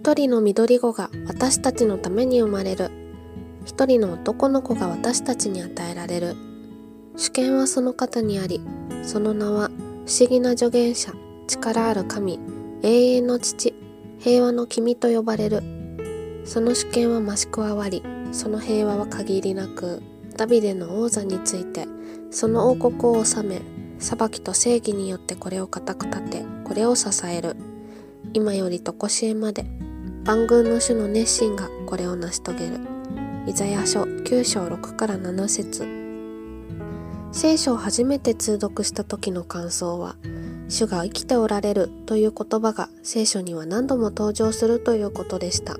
一人の緑子が私たちのために生まれる。一人の男の子が私たちに与えられる。主権はその方にありその名は不思議な助言者力ある神永遠の父平和の君と呼ばれる。その主権は増し加わりその平和は限りなくダビデの王座についてその王国を治め裁きと正義によってこれを固く立てこれを支える。今よりとこしえまで万軍の主の熱心がこれを成し遂げる。イザヤ書9章6から7節。聖書を初めて通読した時の感想は主が生きておられるという言葉が聖書には何度も登場するということでした。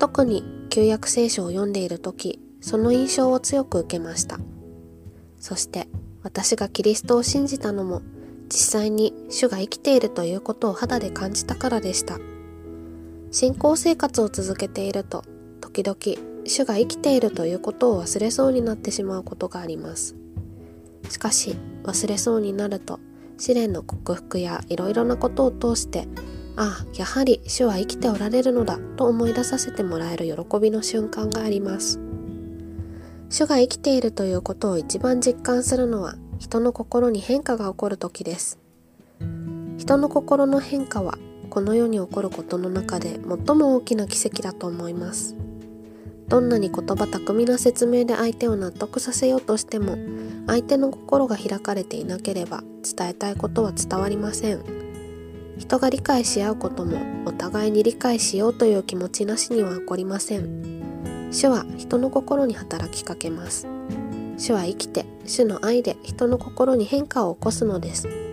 特に旧約聖書を読んでいる時その印象を強く受けました。そして私がキリストを信じたのも実際に主が生きているということを肌で感じたからでした。信仰生活を続けていると時々主が生きているということを忘れそうになってしまうことがあります。しかし忘れそうになると試練の克服やいろいろなことを通してああやはり主は生きておられるのだと思い出させてもらえる喜びの瞬間があります。主が生きているということを一番実感するのは人の心に変化が起こる時です。人の心の変化はこの世に起こることの中で最も大きな奇跡だと思います。どんなに言葉巧みな説明で相手を納得させようとしても相手の心が開かれていなければ伝えたいことは伝わりません。人が理解し合うこともお互いに理解しようという気持ちなしには起こりません。主は人の心に働きかけます。主は生きて主の愛で人の心に変化を起こすのです。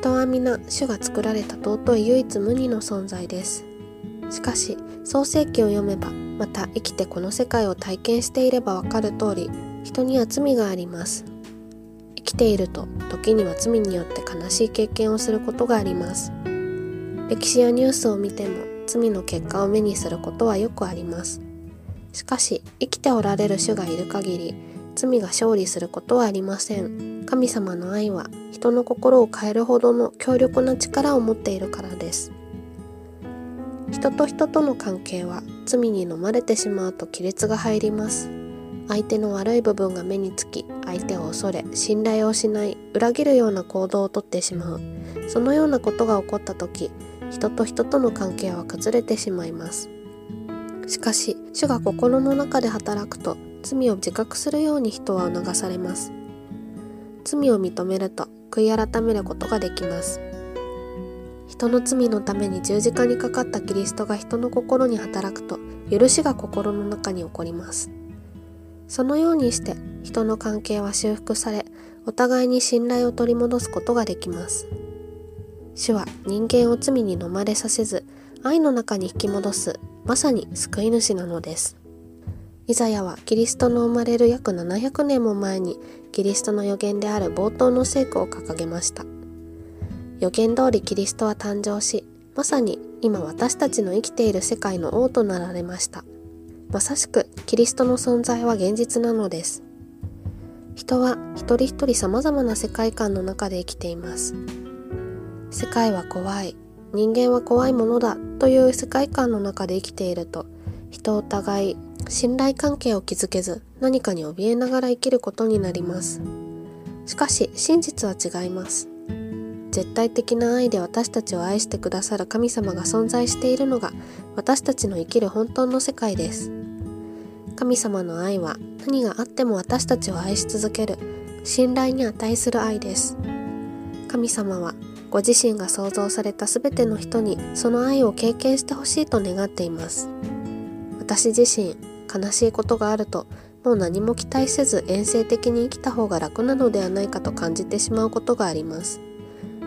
人は皆主が作られた尊い唯一無二の存在です。しかし創世記を読めばまた生きてこの世界を体験していればわかる通り人には罪があります。生きていると時には罪によって悲しい経験をすることがあります。歴史やニュースを見ても罪の結果を目にすることはよくあります。しかし生きておられる主がいる限り罪が勝利することはありません。神様の愛は人の心を変えるほどの強力な力を持っているからです。人と人との関係は罪に飲まれてしまうと亀裂が入ります。相手の悪い部分が目につき相手を恐れ信頼を失い裏切るような行動をとってしまう。そのようなことが起こった時人と人との関係は崩れてしまいます。しかし主が心の中で働くと罪を自覚するように人は促されます。罪を認めると悔い改めることができます。人の罪のために十字架にかかったキリストが人の心に働くと許しが心の中に起こります。そのようにして人の関係は修復されお互いに信頼を取り戻すことができます。主は人間を罪に飲まれさせず愛の中に引き戻すまさに救い主なのです。イザヤはキリストの生まれる約700年も前にキリストの予言である冒頭の聖句を掲げました。予言通りキリストは誕生し、まさに今私たちの生きている世界の王となられました。まさしくキリストの存在は現実なのです。人は一人一人様々な世界観の中で生きています。世界は怖い、人間は怖いものだという世界観の中で生きていると人を互い信頼関係を築けず何かに怯えながら生きることになります。しかし真実は違います。絶対的な愛で私たちを愛してくださる神様が存在しているのが私たちの生きる本当の世界です。神様の愛は何があっても私たちを愛し続ける信頼に値する愛です。神様はご自身が創造された全ての人にその愛を経験してほしいと願っています。私自身悲しいことがあるともう何も期待せず遠征的に生きた方が楽なのではないかと感じてしまうことがあります。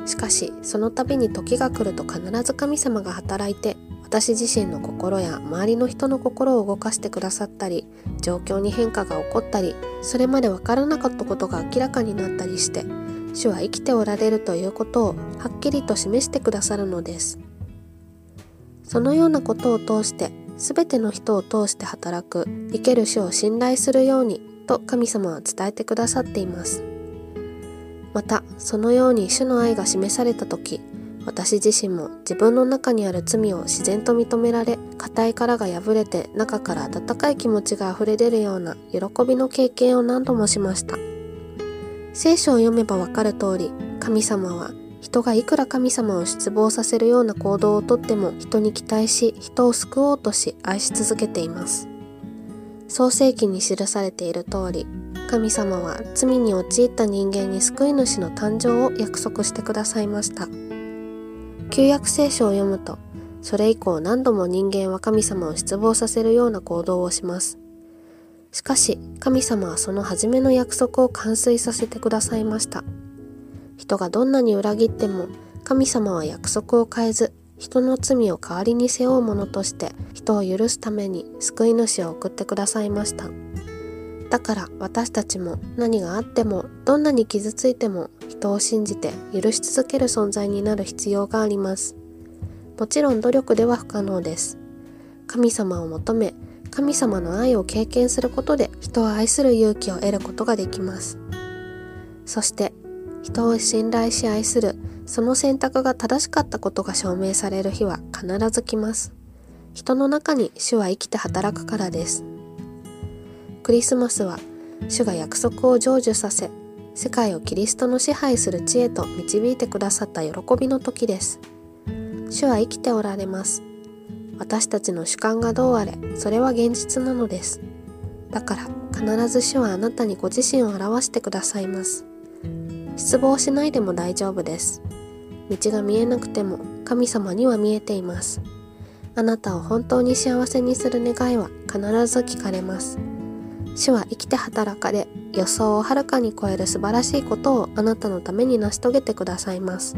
しかしその度に時が来ると必ず神様が働いて私自身の心や周りの人の心を動かしてくださったり状況に変化が起こったりそれまで分からなかったことが明らかになったりして主は生きておられるということをはっきりと示してくださるのです。そのようなことを通して全ての人を通して働く生ける主を信頼するようにと神様は伝えてくださっています。またそのように主の愛が示された時私自身も自分の中にある罪を自然と認められ硬い殻が破れて中から温かい気持ちが溢れ出るような喜びの経験を何度もしました。聖書を読めばわかる通り神様は人がいくら神様を失望させるような行動をとっても人に期待し人を救おうとし愛し続けています。創世記に記されている通り神様は罪に陥った人間に救い主の誕生を約束してくださいました。旧約聖書を読むとそれ以降何度も人間は神様を失望させるような行動をします。しかし神様はその初めの約束を完遂させてくださいました。人がどんなに裏切っても神様は約束を変えず人の罪を代わりに背負うものとして人を許すために救い主を送ってくださいました。だから私たちも何があってもどんなに傷ついても人を信じて許し続ける存在になる必要があります。もちろん努力では不可能です。神様を求め神様の愛を経験することで人を愛する勇気を得ることができます。そして人を信頼し愛する。その選択が正しかったことが証明される日は必ず来ます。人の中に主は生きて働くからです。クリスマスは主が約束を成就させ世界をキリストの支配する知恵と導いてくださった喜びの時です。主は生きておられます。私たちの主観がどうあれそれは現実なのです。だから必ず主はあなたにご自身を表してくださいます。失望しないでも大丈夫です。道が見えなくても神様には見えています。あなたを本当に幸せにする願いは必ず聞かれます。主は生きて働かれ予想をはるかに超える素晴らしいことをあなたのために成し遂げてくださいます。